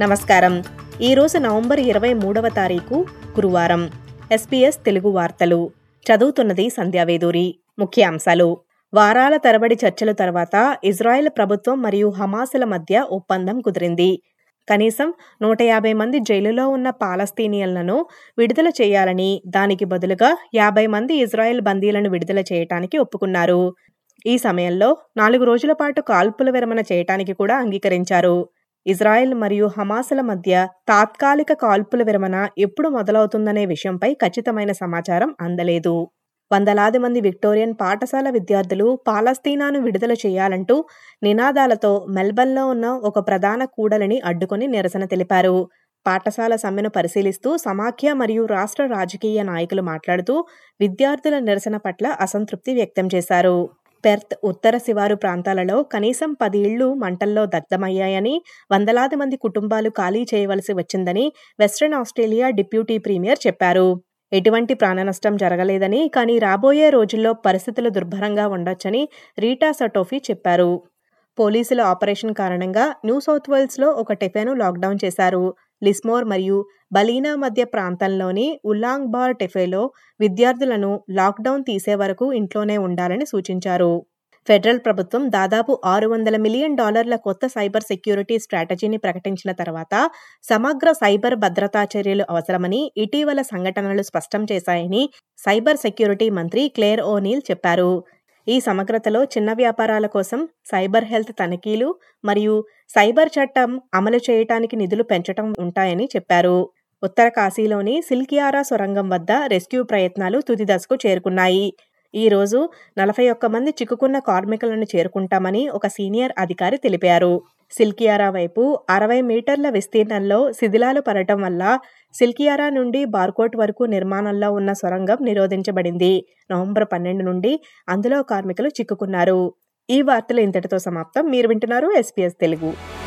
నమస్కారం. ఈరోజు నవంబర్ ఇరవై మూడవ తారీఖు గురువారం. ఎస్పీఎస్ తెలుగు వార్తలు. చదువుతున్నది సంధ్యావేదూరి ముఖ్యాంశాలు వారాల తరబడి చర్చల తర్వాత ఇజ్రాయెల్ ప్రభుత్వం మరియు హమాసుల మధ్య ఒప్పందం కుదిరింది. కనీసం నూట యాభై మంది జైలులో ఉన్న పాలస్తీనియన్లను విడుదల చేయాలని దానికి బదులుగా యాభై మంది ఇజ్రాయెల్ బందీలను విడుదల చేయటానికి ఒప్పుకున్నారు. ఈ సమయంలో నాలుగు రోజుల పాటు కాల్పుల విరమణ చేయటానికి కూడా అంగీకరించారు. ఇజ్రాయెల్ మరియు హమాసుల మధ్య తాత్కాలిక కాల్పుల విరమణ ఎప్పుడు మొదలవుతుందనే విషయంపై ఖచ్చితమైన సమాచారం అందలేదు. వందలాది మంది విక్టోరియన్ పాఠశాల విద్యార్థులు పాలస్తీనాను విడుదల చేయాలంటూ నినాదాలతో మెల్బర్న్లో ఉన్న ఒక ప్రధాన కూడలిని అడ్డుకొని నిరసన తెలిపారు. పాఠశాల సమ్మెను పరిశీలిస్తూ సమాఖ్య మరియు రాష్ట్ర రాజకీయ నాయకులు మాట్లాడుతూ విద్యార్థుల నిరసన పట్ల అసంతృప్తి వ్యక్తం చేశారు. పెర్త్ ఉత్తర శివారు ప్రాంతాలలో కనీసం పది ఇళ్ళు మంటల్లో దగ్ధమయ్యాయని వందలాది మంది కుటుంబాలు ఖాళీ చేయవలసి వచ్చిందని వెస్ట్రన్ ఆస్ట్రేలియా డిప్యూటీ ప్రీమియర్ చెప్పారు. ఎటువంటి ప్రాణనష్టం జరగలేదని కానీ రాబోయే రోజుల్లో పరిస్థితులు దుర్భరంగా ఉండొచ్చని రీటా సటోఫీ చెప్పారు. పోలీసుల ఆపరేషన్ కారణంగా న్యూ సౌత్ వేల్స్లో ఒక టిఫెను లాక్డౌన్ చేశారు. లిస్మోర్ మరియు బలీనా మధ్య ప్రాంతంలోని ఉల్లాంగ్ బార్ టెఫేలో విద్యార్థులను లాక్డౌన్ తీసే వరకు ఇంట్లోనే ఉండాలని సూచించారు. ఫెడరల్ ప్రభుత్వం దాదాపు ఆరు వందల మిలియన్ డాలర్ల కొత్త సైబర్ సెక్యూరిటీ స్ట్రాటజీని ప్రకటించిన తర్వాత సమగ్ర సైబర్ భద్రతా చర్యలు అవసరమని ఇటీవల సంఘటనలు స్పష్టం చేశాయని సైబర్ సెక్యూరిటీ మంత్రి క్లేర్ ఓనీల్ చెప్పారు. ఈ సమగ్రతలో చిన్న వ్యాపారాల కోసం సైబర్ హెల్త్ తనిఖీలు మరియు సైబర్ చట్టం అమలు చేయటానికి నిధులు పెంచటం ఉంటాయని చెప్పారు. ఉత్తర కాశీలోని సిల్కియారా సొరంగం వద్ద రెస్క్యూ ప్రయత్నాలు తుది దశకు చేరుకున్నాయి. ఈ రోజు నలభై ఒక్క మంది చిక్కుకున్న కార్మికులను చేరుకుంటామని ఒక సీనియర్ అధికారి తెలిపారు. సిల్కియారా వైపు అరవై మీటర్ల విస్తీర్ణంలో శిథిలాలు పడటం వల్ల సిల్కియారా నుండి బార్కోట్ వరకు నిర్మాణంలో ఉన్న సొరంగం నిరోధించబడింది. నవంబర్ పన్నెండు నుండి అందులో కార్మికులు చిక్కుకున్నారు. ఈ వార్తలు ఇంతటితో సమాప్తం. మీరు వింటున్నారు ఎస్పీఎస్ తెలుగు.